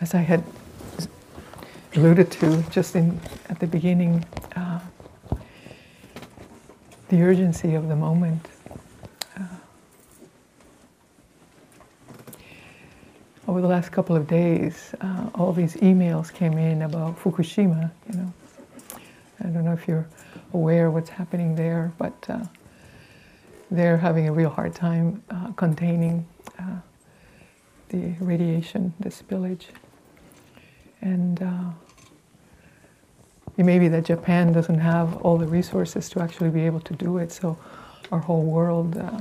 as I had alluded to just in at the beginning, uh, the urgency of the moment. Uh, over the last couple of days, uh, all these emails came in about Fukushima. You know, I don't know if you're aware what's happening there, but uh, they're having a real hard time uh, containing uh, the radiation, the spillage, and it may be that Japan doesn't have all the resources to actually be able to do it, so our whole world, uh,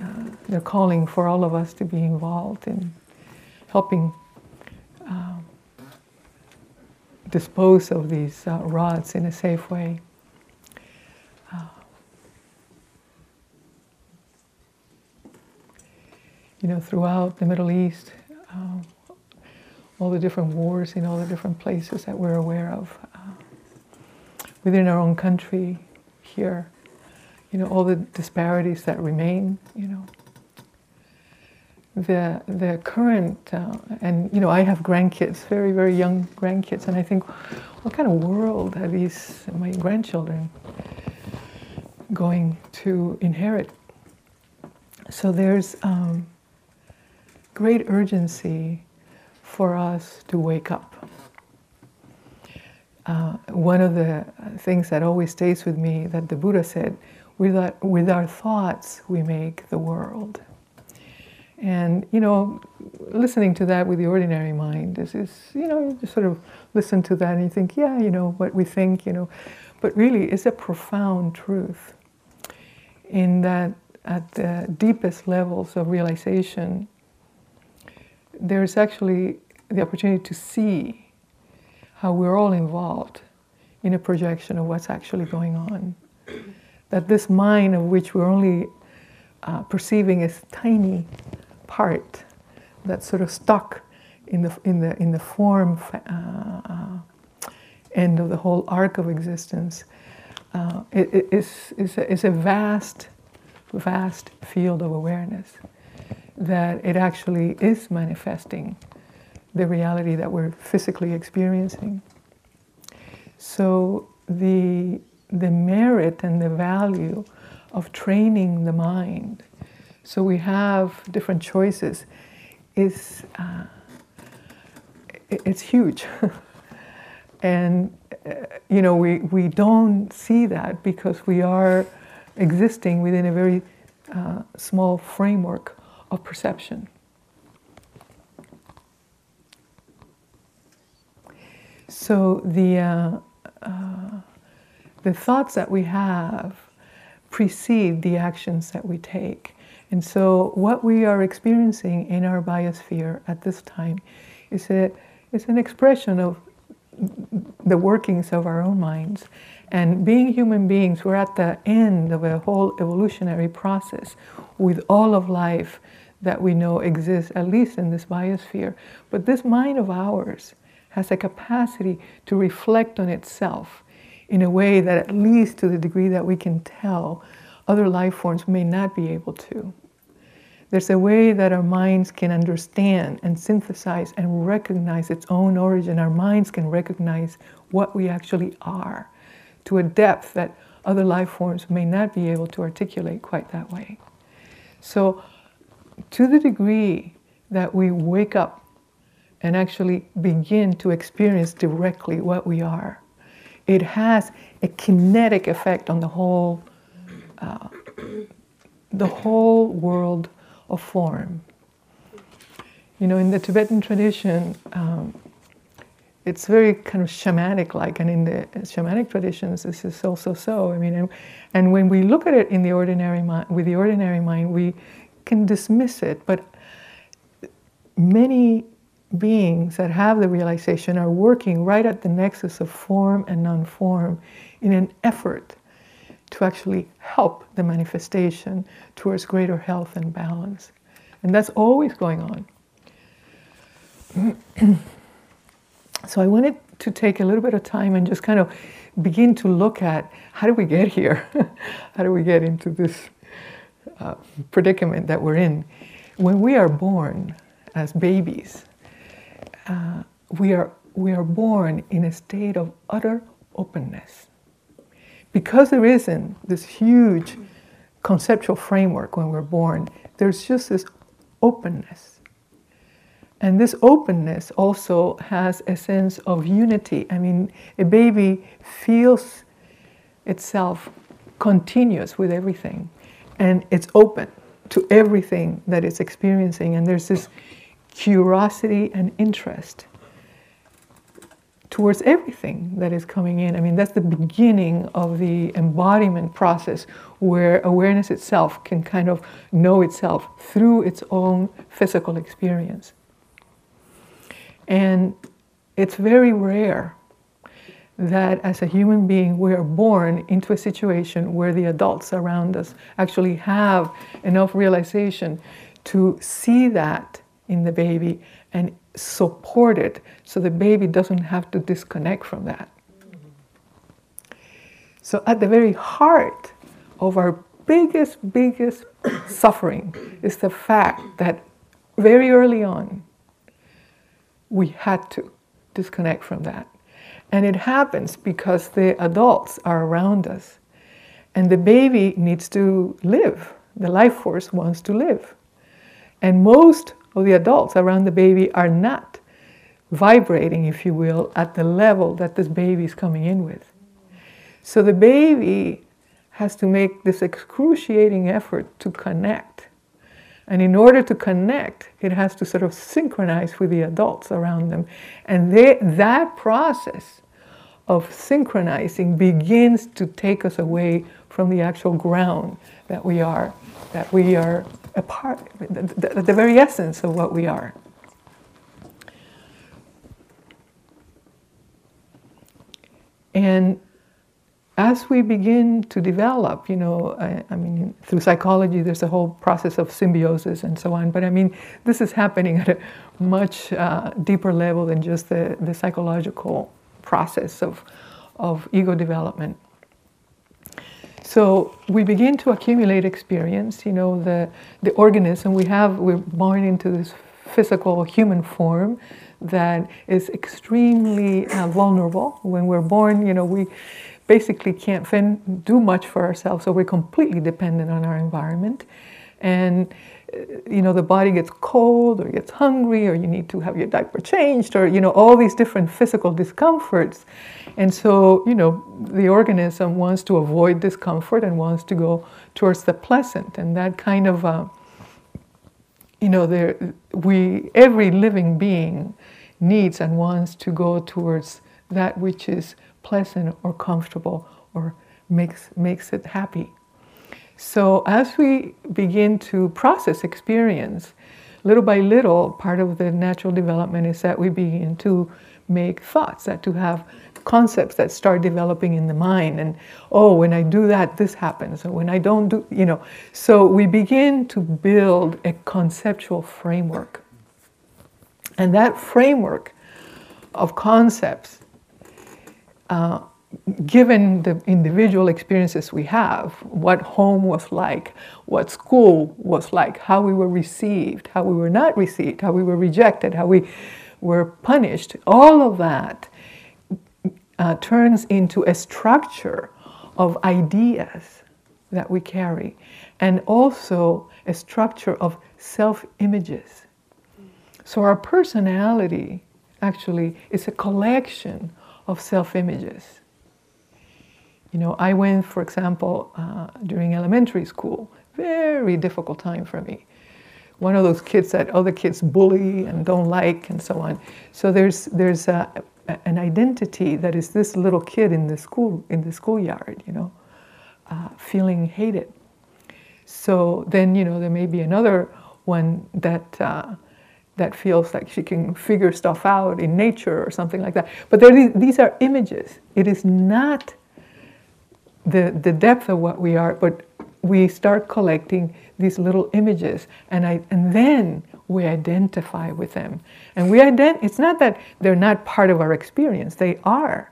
uh, they're calling for all of us to be involved in helping um, dispose of these uh, rods in a safe way. Uh, you know, throughout the Middle East, um, all the different wars in all the different places that we're aware of within our own country here, you know, all the disparities that remain, you know. The, the current, uh, and you know, I have grandkids, very, very young grandkids, and I think, what kind of world are these, my grandchildren, going to inherit? So there's um, great urgency for us to wake up uh, one of the things that always stays with me that the Buddha said, with our, with our thoughts we make the world. And, you know, listening to that with the ordinary mind is, is, you know, you just sort of listen to that and you think, yeah, you know, what we think, you know. But really, it's a profound truth in that at the deepest levels of realization, there's actually the opportunity to see how we're all involved in a projection of what's actually going on. That this mind of which we're only uh, perceiving a tiny part that's sort of stuck in the, in the, in the form uh, uh, end of the whole arc of existence uh, it, it's, a, a vast, vast field of awareness that it actually is manifesting the reality that we're physically experiencing. So the, the merit and the value of training the mind so we have different choices is uh, it's huge and uh, you know we, we don't see that because we are existing within a very uh, small framework of perception So the, uh, uh, the thoughts that we have precede the actions that we take. And so what we are experiencing in our biosphere at this time is, a, is an expression of the workings of our own minds. And being human beings, we're at the end of a whole evolutionary process with all of life that we know exists, at least in this biosphere. But this mind of ours has a capacity to reflect on itself in a way that, at least to the degree that we can tell, other life forms may not be able to. There's a way that our minds can understand and synthesize and recognize its own origin. Our minds can recognize what we actually are to a depth that other life forms may not be able to articulate quite that way. So, to the degree that we wake up and actually begin to experience directly what we are. It has a kinetic effect on the whole, uh, the whole world of form. You know, in the Tibetan tradition, um, it's very kind of shamanic like, and in the shamanic traditions, this is also so. I mean, and, and when we look at it in the ordinary mind, with the ordinary mind, we can dismiss it, but many beings that have the realization are working right at the nexus of form and non form in an effort to actually help the manifestation towards greater health and balance. And that's always going on. so I wanted to take a little bit of time and just kind of begin to look at how do we get here? how do we get into this uh, predicament that we're in? When we are born as babies, uh, we, are, we are born in a state of utter openness. Because there isn't this huge conceptual framework when we're born, there's just this openness. And this openness also has a sense of unity. I mean, a baby feels itself continuous with everything, and it's open to everything that it's experiencing, and there's this curiosity and interest towards everything that is coming in. I mean, that's the beginning of the embodiment process where awareness itself can kind of know itself through its own physical experience. And it's very rare that as a human being we are born into a situation where the adults around us actually have enough realization to see that in the baby and support it so the baby doesn't have to disconnect from that. So, at the very heart of our biggest, biggest suffering is the fact that very early on we had to disconnect from that. And it happens because the adults are around us and the baby needs to live. The life force wants to live. And most of the adults around the baby are not vibrating, if you will, at the level that this baby is coming in with. So the baby has to make this excruciating effort to connect. And in order to connect, it has to sort of synchronize with the adults around them. And they, that process of synchronizing begins to take us away from the actual ground that we are, that we are a part, the, the, very essence of what we are. And as we begin to develop, you know, I, I, mean, through psychology, there's a whole process of symbiosis and so on. But I mean, this is happening at a much uh, deeper level than just the, the psychological process of, of ego development. So we begin to accumulate experience. You know, the, the organism we have, we're born into this physical human form that is extremely uh, vulnerable. When we're born, you know, we basically can't fin- do much for ourselves, so we're completely dependent on our environment. And you know, the body gets cold or gets hungry, or you need to have your diaper changed, or you know, all these different physical discomforts. And so, you know, the organism wants to avoid discomfort and wants to go towards the pleasant. And that kind of, uh, you know, there, we, every living being needs and wants to go towards that which is pleasant or comfortable or makes, makes it happy. So as we begin to process experience, little by little, part of the natural development is that we begin to make thoughts, that to have concepts that start developing in the mind and oh when i do that this happens and when i don't do you know. So we begin to build a conceptual framework. And that framework of concepts uh, given the individual experiences we have, what home was like, what school was like, how we were received, how we were not received, how we were rejected, how we were punished, all of that uh, turns into a structure of ideas that we carry, and also a structure of self images. So our personality actually is a collection of self images. You know, I went, for example, uh, during elementary school, very difficult time for me. One of those kids that other kids bully and don't like, and so on. So there's there's a, an identity that is this little kid in the school in the schoolyard, you know, uh, feeling hated. So then you know there may be another one that uh, that feels like she can figure stuff out in nature or something like that. But these, these are images. It is not the the depth of what we are, but we start collecting these little images, and I and then we identify with them. And we ident- it's not that they're not part of our experience, they are.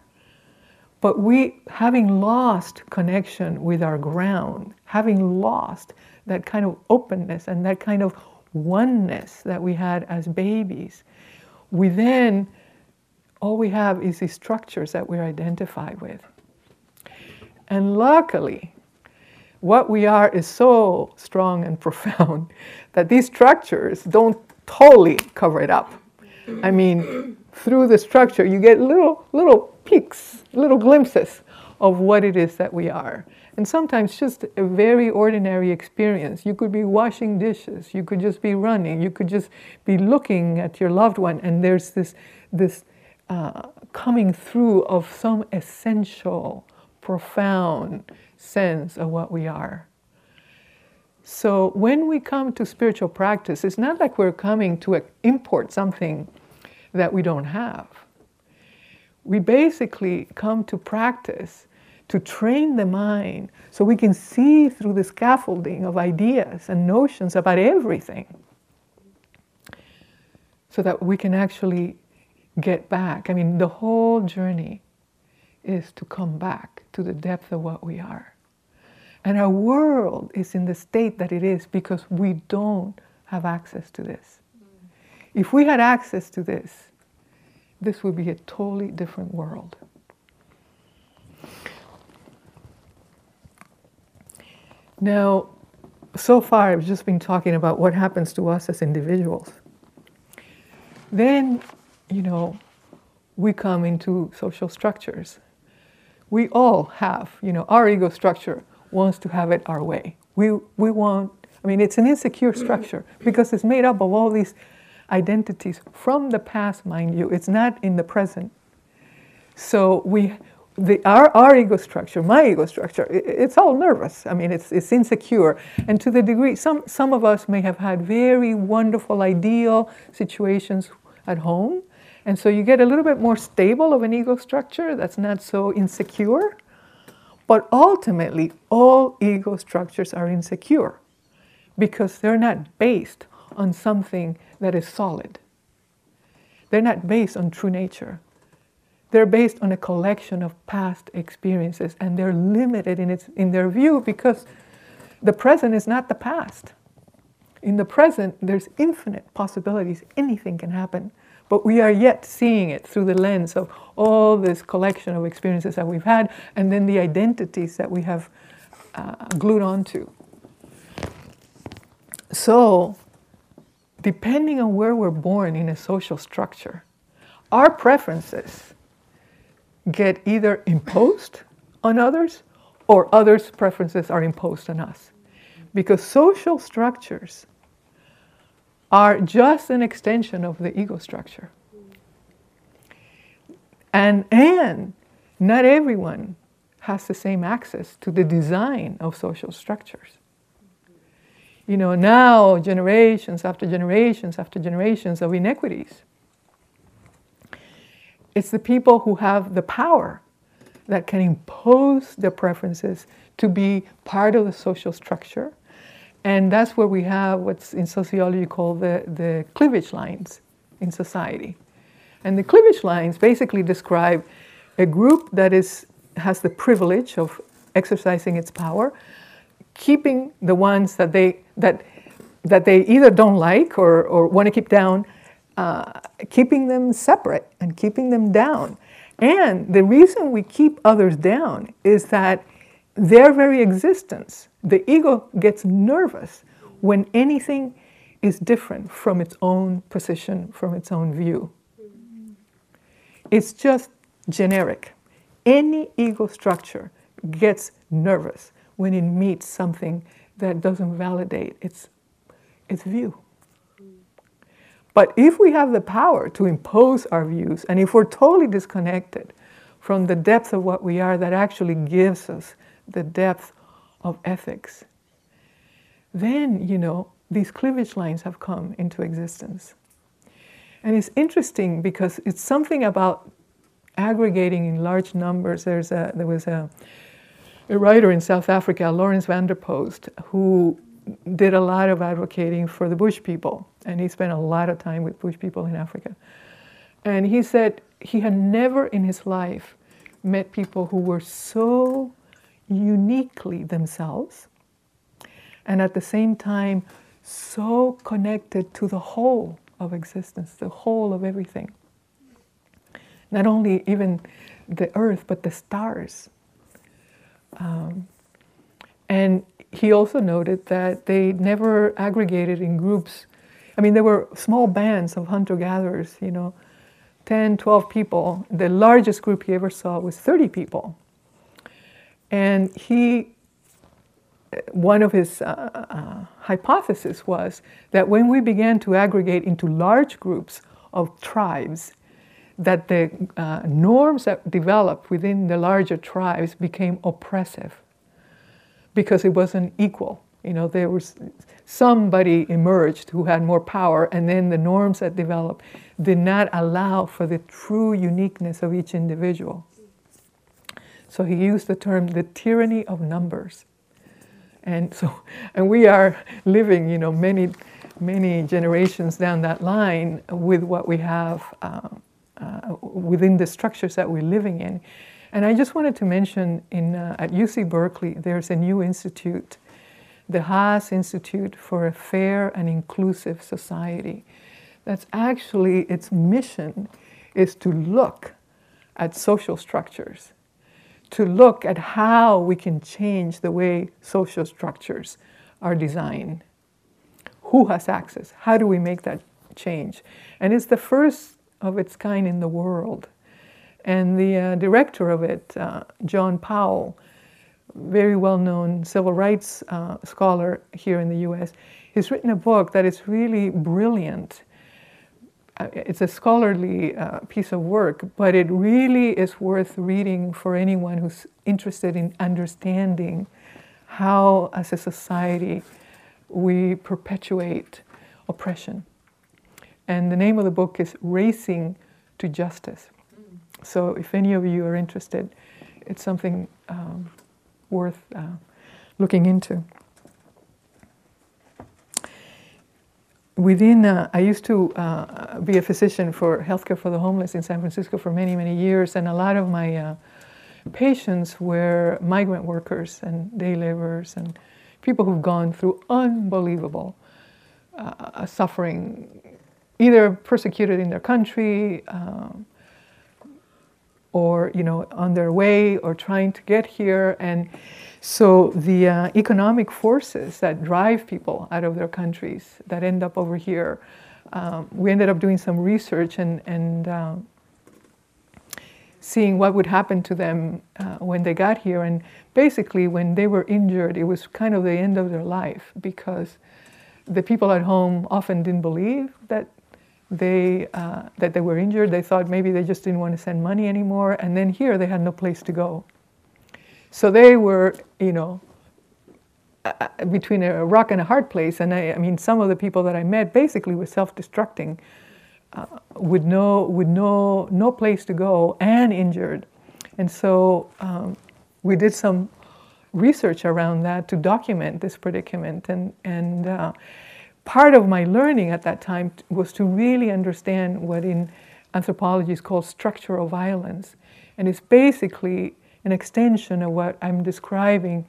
But we, having lost connection with our ground, having lost that kind of openness and that kind of oneness that we had as babies, we then, all we have is these structures that we're identified with. And luckily, what we are is so strong and profound that these structures don't totally cover it up. I mean, through the structure, you get little, little peaks, little glimpses of what it is that we are. And sometimes just a very ordinary experience. You could be washing dishes, you could just be running, you could just be looking at your loved one, and there's this, this uh, coming through of some essential, profound sense of what we are. So when we come to spiritual practice, it's not like we're coming to import something that we don't have. We basically come to practice to train the mind so we can see through the scaffolding of ideas and notions about everything so that we can actually get back. I mean, the whole journey is to come back to the depth of what we are. And our world is in the state that it is because we don't have access to this. Mm. If we had access to this, this would be a totally different world. Now, so far I've just been talking about what happens to us as individuals. Then, you know, we come into social structures. We all have, you know, our ego structure wants to have it our way. We, we want, I mean, it's an insecure mm-hmm. structure because it's made up of all these identities from the past, mind you. It's not in the present. So we, the, our, our ego structure, my ego structure, it, it's all nervous. I mean, it's, it's insecure. And to the degree, some, some of us may have had very wonderful, ideal situations at home. And so you get a little bit more stable of an ego structure that's not so insecure. But ultimately, all ego structures are insecure because they're not based on something that is solid. They're not based on true nature. They're based on a collection of past experiences and they're limited in, its, in their view because the present is not the past. In the present, there's infinite possibilities. Anything can happen. But we are yet seeing it through the lens of all this collection of experiences that we've had and then the identities that we have uh, glued onto. So, depending on where we're born in a social structure, our preferences get either imposed on others or others' preferences are imposed on us. Because social structures are just an extension of the ego structure. And, and not everyone has the same access to the design of social structures you know, now generations after generations after generations of inequities. It's the people who have the power that can impose their preferences to be part of the social structure. And that's where we have what's in sociology called the, the cleavage lines in society. And the cleavage lines basically describe a group that is, has the privilege of exercising its power, keeping the ones that they that that they either don't like or, or want to keep down, uh, keeping them separate and keeping them down. And the reason we keep others down is that their very existence, the ego gets nervous when anything is different from its own position, from its own view. It's just generic. Any ego structure gets nervous when it meets something that doesn't validate its, its view. But if we have the power to impose our views, and if we're totally disconnected from the depth of what we are, that actually gives us the depth of ethics, then, you know, these cleavage lines have come into existence. And it's interesting because it's something about aggregating in large numbers. There's a, there was a, a writer in South Africa, Laurens van der Post, who did a lot of advocating for the Bush people, and he spent a lot of time with Bush people in Africa. And he said he had never in his life met people who were so uniquely themselves and at the same time so connected to the whole of existence, the whole of everything. Not only even the earth, but the stars. Um, and he also noted that they never aggregated in groups. I mean, there were small bands of hunter gatherers, you know, 10, 12 people. The largest group he ever saw was 30 people. And he, one of his uh, uh, hypotheses was that when we began to aggregate into large groups of tribes, that the uh, norms that developed within the larger tribes became oppressive because it wasn't equal. You know, there was somebody emerged who had more power, and then the norms that developed did not allow for the true uniqueness of each individual. So he used the term the tyranny of numbers. And so, and we are living, you know, many, many generations down that line with what we have uh, uh, within the structures that we're living in. And I just wanted to mention in, uh, at UC Berkeley, there's a new institute, the Haas Institute for a Fair and Inclusive Society. That's actually its mission is to look at social structures, to look at how we can change the way social structures are designed. Who has access? How do we make that change? And it's the first of its kind in the world. And the uh, director of it, uh, John Powell, very well known civil rights uh, scholar here in the US, has written a book that is really brilliant. Uh, it's a scholarly uh, piece of work, but it really is worth reading for anyone who's interested in understanding how, as a society, we perpetuate oppression. And the name of the book is Racing to Justice. So if any of you are interested, it's something um, worth uh, looking into. Within, uh, I used to uh, be a physician for healthcare for the homeless in San Francisco for many, many years, and a lot of my uh, patients were migrant workers and day laborers and people who've gone through unbelievable uh, suffering, either persecuted in their country, um, or you know on their way or trying to get here. And so the uh, economic forces that drive people out of their countries that end up over here um, we ended up doing some research and, and uh, seeing what would happen to them uh, when they got here. And basically when they were injured it was kind of the end of their life because the people at home often didn't believe that they, uh, that they were injured. They thought maybe they just didn't want to send money anymore. And then here they had no place to go. So they were, you know, uh, uh, between a rock and a hard place. And I, I, mean, some of the people that I met basically were self-destructing, uh, with no with no no place to go and injured. And so um, we did some research around that to document this predicament and and. Part of my learning at that time was to really understand what in anthropology is called structural violence. And it's basically an extension of what I'm describing.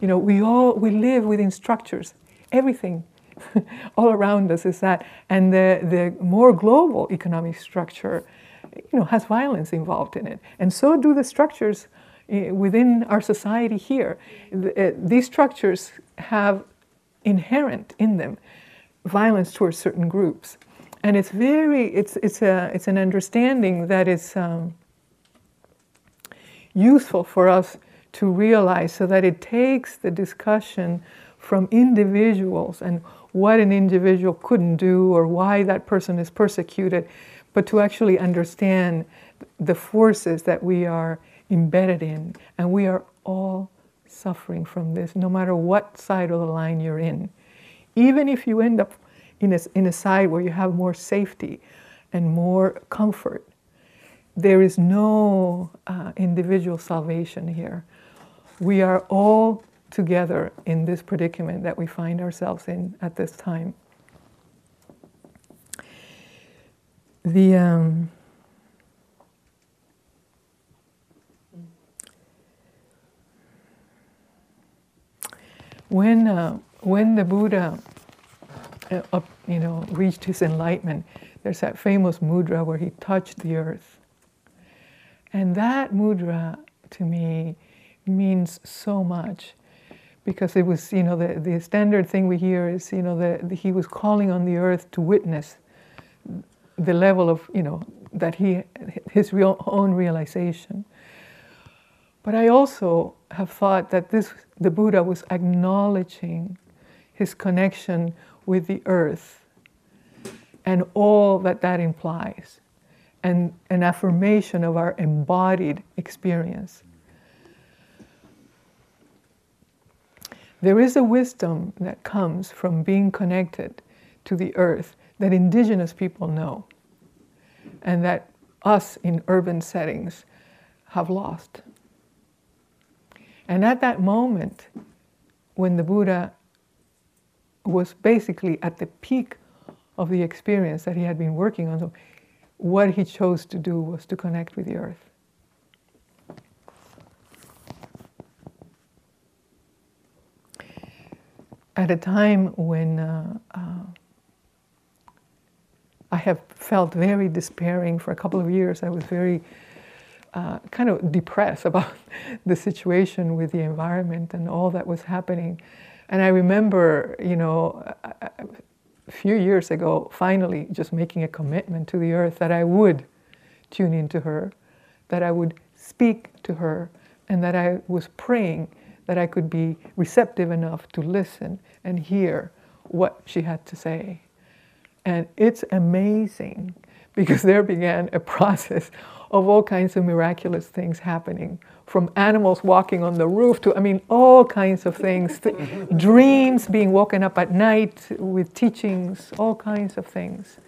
You know, we all we live within structures. Everything all around us is that. And the, the more global economic structure, you know, has violence involved in it. And so do the structures eh, within our society here. Eh, these structures have inherent in them violence towards certain groups. And it's very, it's, it's, a, it's an understanding that is um, useful for us to realize so that it takes the discussion from individuals and what an individual couldn't do or why that person is persecuted, but to actually understand the forces that we are embedded in. And we are all suffering from this, no matter what side of the line you're in. Even if you end up in a, in a side where you have more safety and more comfort, there is no uh, individual salvation here. We are all together in this predicament that we find ourselves in at this time. The um, when uh, when the Buddha uh, up, you know, reached his enlightenment, there's that famous mudra where he touched the earth. And that mudra to me means so much because it was, you know, the, the standard thing we hear is, you know, that he was calling on the earth to witness the level of, you know, that he, his real, own realization. But I also have thought that this, the Buddha was acknowledging his connection with the earth and all that that implies, and an affirmation of our embodied experience. There is a wisdom that comes from being connected to the earth that indigenous people know and that us in urban settings have lost. And at that moment, when the Buddha was basically at the peak of the experience that he had been working on, what he chose to do was to connect with the earth. at a time when uh, uh, I have felt very despairing for a couple of years, I was very uh, kind of depressed about the situation with the environment and all that was happening. And I remember, you know, a, a few years ago, finally just making a commitment to the earth that I would tune into her, that I would speak to her, and that I was praying that I could be receptive enough to listen and hear what she had to say. And it's amazing because there began a process of all kinds of miraculous things happening from animals walking on the roof to, I mean, all kinds of things, dreams being woken up at night with teachings, all kinds of things.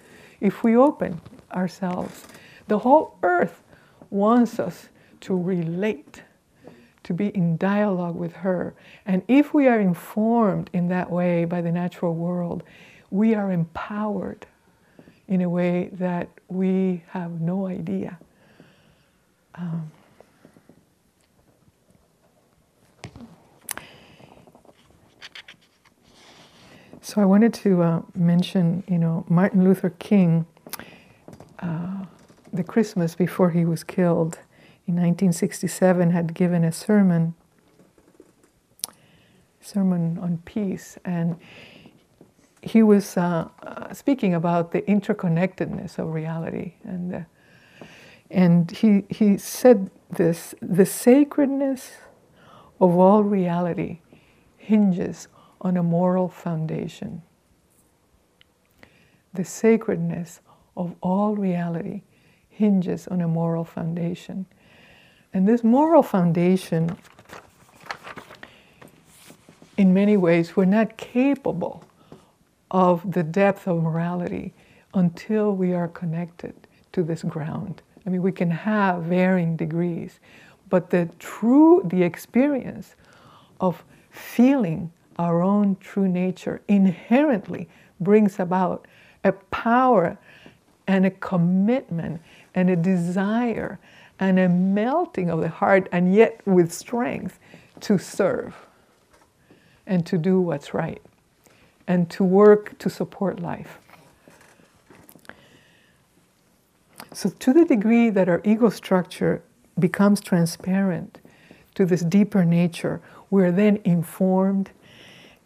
If we open ourselves, the whole earth wants us to relate to be in dialogue with her. And if we are informed in that way by the natural world, we are empowered in a way that we have no idea. Um, so I wanted to uh, mention, you know, Martin Luther King, uh, the Christmas before he was killed in 1967 had given a sermon sermon on peace and he was uh, uh, speaking about the interconnectedness of reality and uh, and he he said this the sacredness of all reality hinges on a moral foundation. The sacredness of all reality hinges on a moral foundation. And this moral foundation, in many ways, we're not capable of the depth of morality until we are connected to this ground. I mean, we can have varying degrees, but the true, the experience of feeling our own true nature inherently brings about a power and a commitment and a desire and a melting of the heart, and yet with strength to serve and to do what's right and to work to support life. So, to the degree that our ego structure becomes transparent to this deeper nature, we're then informed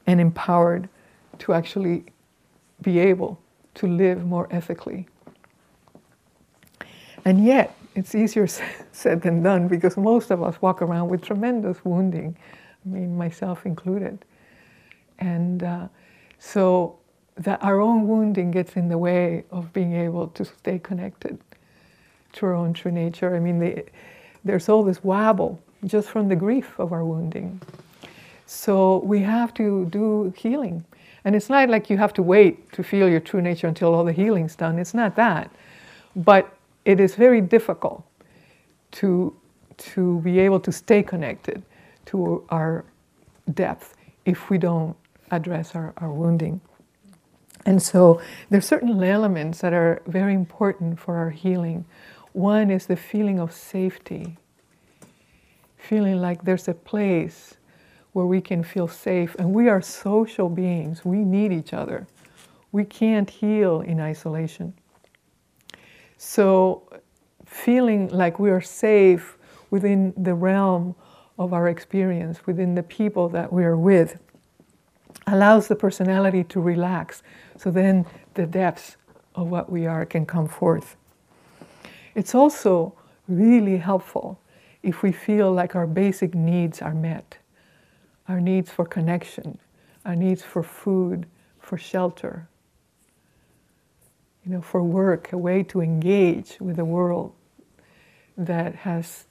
and empowered to actually be able to live more ethically. And yet, it's easier said than done because most of us walk around with tremendous wounding, I mean, myself included. And uh, so that our own wounding gets in the way of being able to stay connected to our own true nature. I mean, the, there's all this wabble just from the grief of our wounding. So we have to do healing. And it's not like you have to wait to feel your true nature until all the healing's done. It's not that. But it is very difficult to, to be able to stay connected to our depth if we don't address our, our wounding. And so there are certain elements that are very important for our healing. One is the feeling of safety, feeling like there's a place where we can feel safe. And we are social beings, we need each other. We can't heal in isolation. So, feeling like we are safe within the realm of our experience, within the people that we are with, allows the personality to relax. So then the depths of what we are can come forth. It's also really helpful if we feel like our basic needs are met our needs for connection, our needs for food, for shelter, you know, for work, a way to engage with the world that has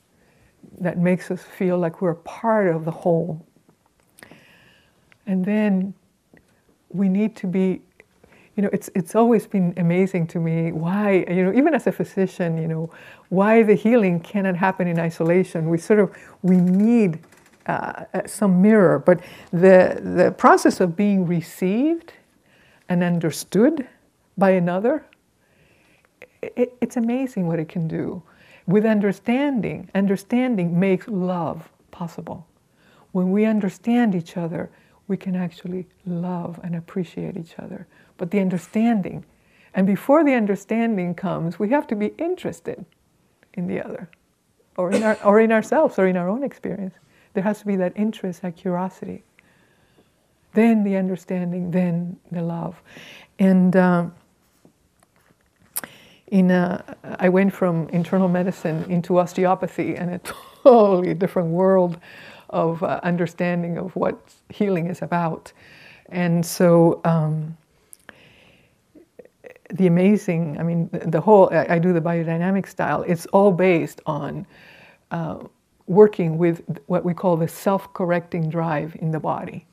that makes us feel like we're part of the whole. And then we need to be you know, it's, it's always been amazing to me why, you know, even as a physician, you know, why the healing cannot happen in isolation. We sort of, we need uh, some mirror, but the, the process of being received and understood by another, it, it's amazing what it can do. With understanding, understanding makes love possible. When we understand each other, we can actually love and appreciate each other but the understanding. And before the understanding comes, we have to be interested in the other, or in, our, or in ourselves, or in our own experience. There has to be that interest, that curiosity. Then the understanding, then the love. And um, in a, I went from internal medicine into osteopathy and a totally different world of uh, understanding of what healing is about. And so um, the amazing, I mean, the, whole, I, I, do the biodynamic style, it's all based on uh, working with what we call the self correcting drive in the body.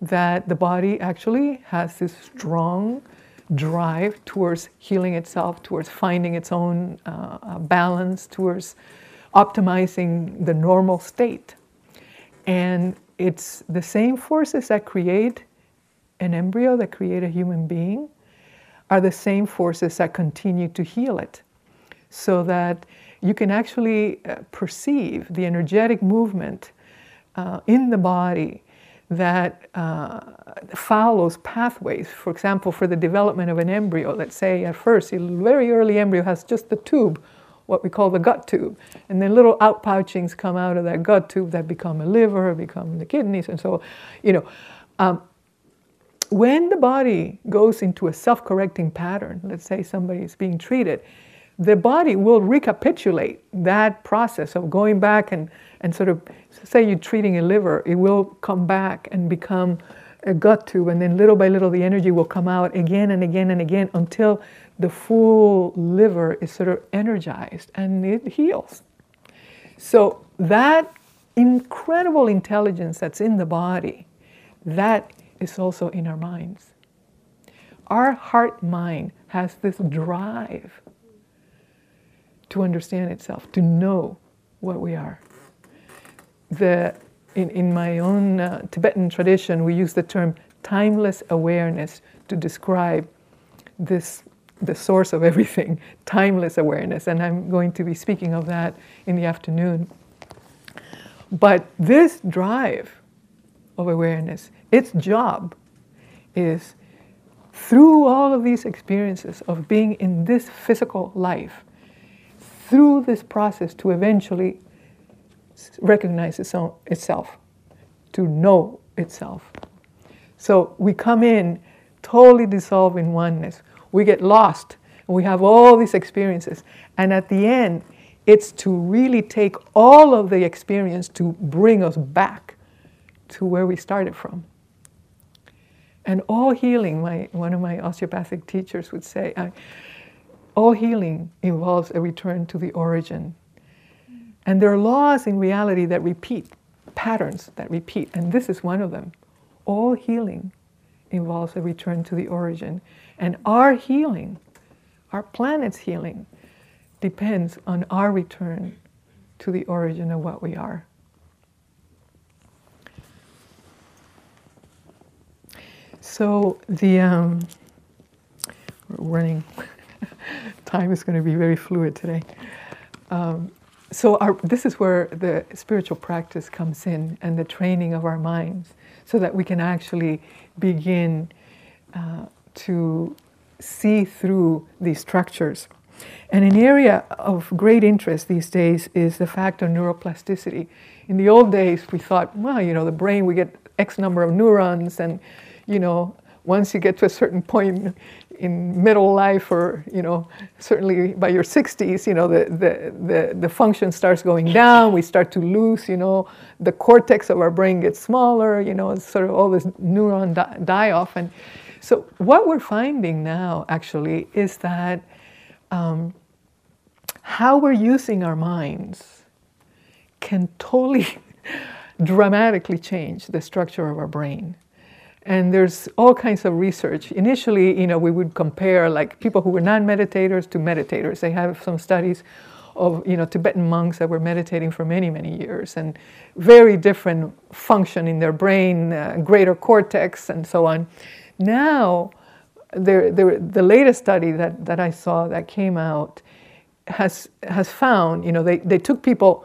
That the body actually has this strong drive towards healing itself, towards finding its own uh, uh balance, towards optimizing the normal state. And it's the same forces that create an embryo, that create a human being, are the same forces that continue to heal it. So that you can actually uh, perceive the energetic movement uh, in the body that uh, follows pathways. For example, for the development of an embryo, let's say at first, a very early embryo has just the tube, what we call the gut tube. And then little outpouchings come out of that gut tube that become a liver, become the kidneys, and so, you know. Um, when the body goes into a self correcting pattern, let's say somebody is being treated, the body will recapitulate that process of going back and, and sort of, say you're treating a liver, it will come back and become a gut tube, and then little by little the energy will come out again and again and again until the full liver is sort of energized and it heals. So that incredible intelligence that's in the body, that is also in our minds. Our heart mind has this drive to understand itself, to know what we are. The, in, in my own uh, Tibetan tradition, we use the term timeless awareness to describe this the source of everything, timeless awareness, and I'm going to be speaking of that in the afternoon. But this drive of awareness its job is through all of these experiences of being in this physical life, through this process to eventually recognize its own, itself, to know itself. So we come in totally dissolved in oneness. We get lost and we have all these experiences. And at the end, it's to really take all of the experience to bring us back to where we started from. And all healing, my, one of my osteopathic teachers would say, uh, all healing involves a return to the origin. And there are laws in reality that repeat, patterns that repeat, and this is one of them. All healing involves a return to the origin. And our healing, our planet's healing, depends on our return to the origin of what we are. So the um, we're running. time is going to be very fluid today. Um, so our, this is where the spiritual practice comes in and the training of our minds, so that we can actually begin uh, to see through these structures. And an area of great interest these days is the fact of neuroplasticity. In the old days, we thought, well, you know, the brain, we get X number of neurons, and, you know, once you get to a certain point in middle life or, you know, certainly by your 60s, you know, the, the, the, the function starts going down, we start to lose, you know, the cortex of our brain gets smaller, you know, it's sort of all this neuron die, die off. And so what we're finding now, actually, is that um, how we're using our minds can totally dramatically change the structure of our brain. And there's all kinds of research. Initially, you know, we would compare like people who were non-meditators to meditators. They have some studies of you know Tibetan monks that were meditating for many many years and very different function in their brain, uh, greater cortex, and so on. Now, there, the latest study that, that I saw that came out has has found you know they, they took people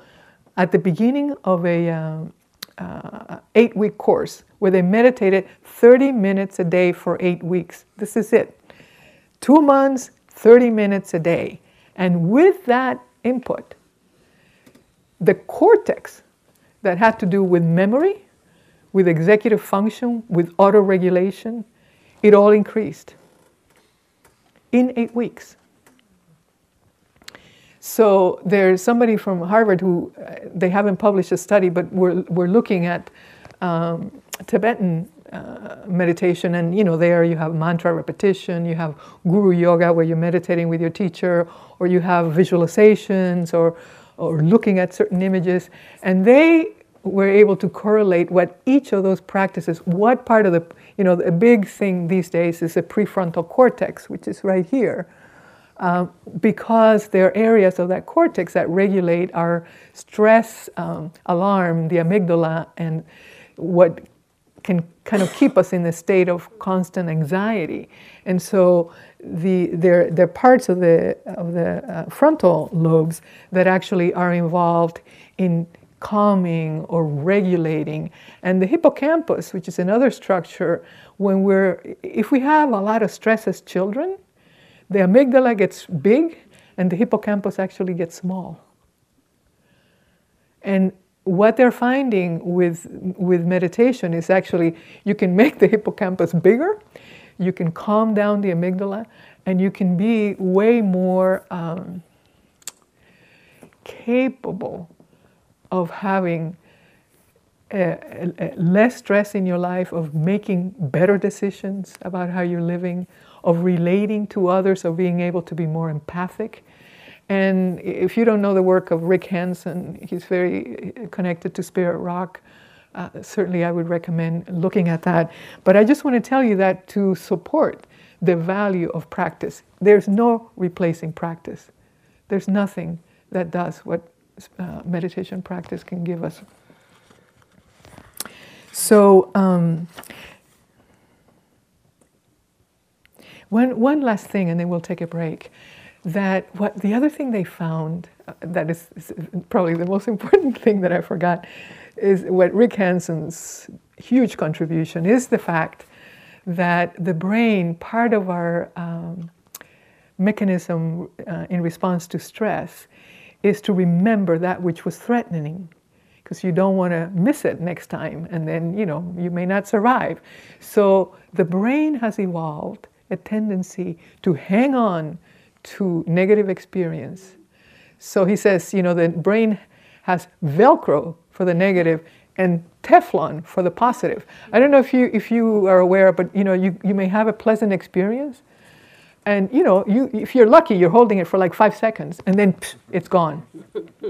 at the beginning of a um, uh, eight week course where they meditated 30 minutes a day for eight weeks. This is it. Two months, 30 minutes a day. And with that input, the cortex that had to do with memory, with executive function, with auto regulation, it all increased in eight weeks. So there's somebody from Harvard who uh, they haven't published a study, but we're, we're looking at um, Tibetan uh, meditation, and you know there you have mantra repetition, you have guru yoga where you're meditating with your teacher, or you have visualizations, or or looking at certain images, and they were able to correlate what each of those practices, what part of the you know the big thing these days is the prefrontal cortex, which is right here um, because there are areas of that cortex that regulate our stress um, alarm, the amygdala, and what can kind of keep us in a state of constant anxiety. And so the, there, there are parts of the, of the uh, frontal lobes that actually are involved in calming or regulating. And the hippocampus, which is another structure, when we're, if we have a lot of stress as children, the amygdala gets big and the hippocampus actually gets small. And what they're finding with, with meditation is actually you can make the hippocampus bigger, you can calm down the amygdala, and you can be way more um, capable of having a, a, less stress in your life, of making better decisions about how you're living, of relating to others, of being able to be more empathic. And if you don't know the work of Rick Hanson, he's very connected to Spirit Rock. Uh, certainly, I would recommend looking at that. But I just want to tell you that to support the value of practice, there's no replacing practice. There's nothing that does what uh, meditation practice can give us. So, um, One, one last thing, and then we'll take a break. That what the other thing they found uh, that is, is, probably the most important thing that I forgot is what Rick Hanson's huge contribution is the fact that the brain, part of our um, mechanism uh, in response to stress, is to remember that which was threatening because you don't want to miss it next time and then you know you may not survive so the brain has evolved a tendency to hang on to negative experience. So he says, you know, the brain has Velcro for the negative and Teflon for the positive. I don't know if you if you are aware, but you know, you, you may have a pleasant experience, and you know, you if you're lucky, you're holding it for like five seconds, and then psh, it's gone.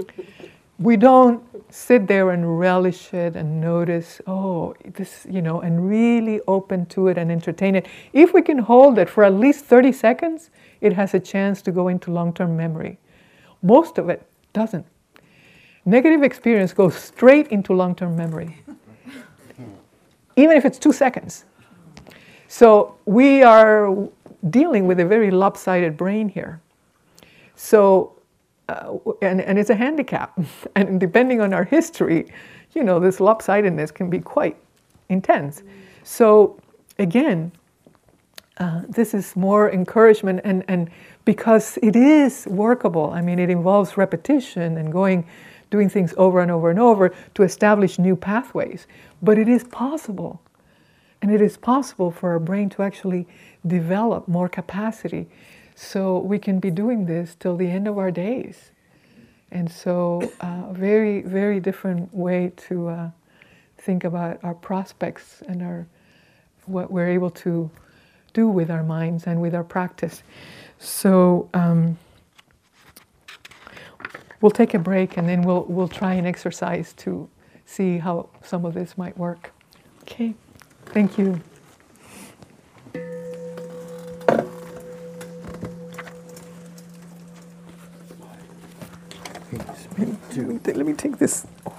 we don't sit there and relish it and notice, oh, this, you know, and really open to it and entertain it. If we can hold it for at least 30 seconds, it has a chance to go into long term memory. Most of it doesn't. Negative experience goes straight into long term memory, even if it's two seconds. So we are dealing with a very lopsided brain here. So uh, and, and it's a handicap. and depending on our history, you know, this lopsidedness can be quite intense. So, again, uh, this is more encouragement, and, and because it is workable. I mean, it involves repetition and going, doing things over and over and over to establish new pathways. But it is possible. And it is possible for our brain to actually develop more capacity. So we can be doing this till the end of our days. And so, a uh, very, very different way to uh, think about our prospects and our what we're able to do with our minds and with our practice. So, um, we'll take a break and then we'll we'll try an exercise to see how some of this might work. Okay, thank you. Let me take this. Turn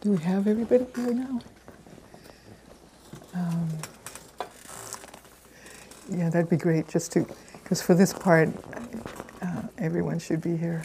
Do we have everybody here now? Um, yeah, that'd be great, just to, because for this part, uh, everyone should be here.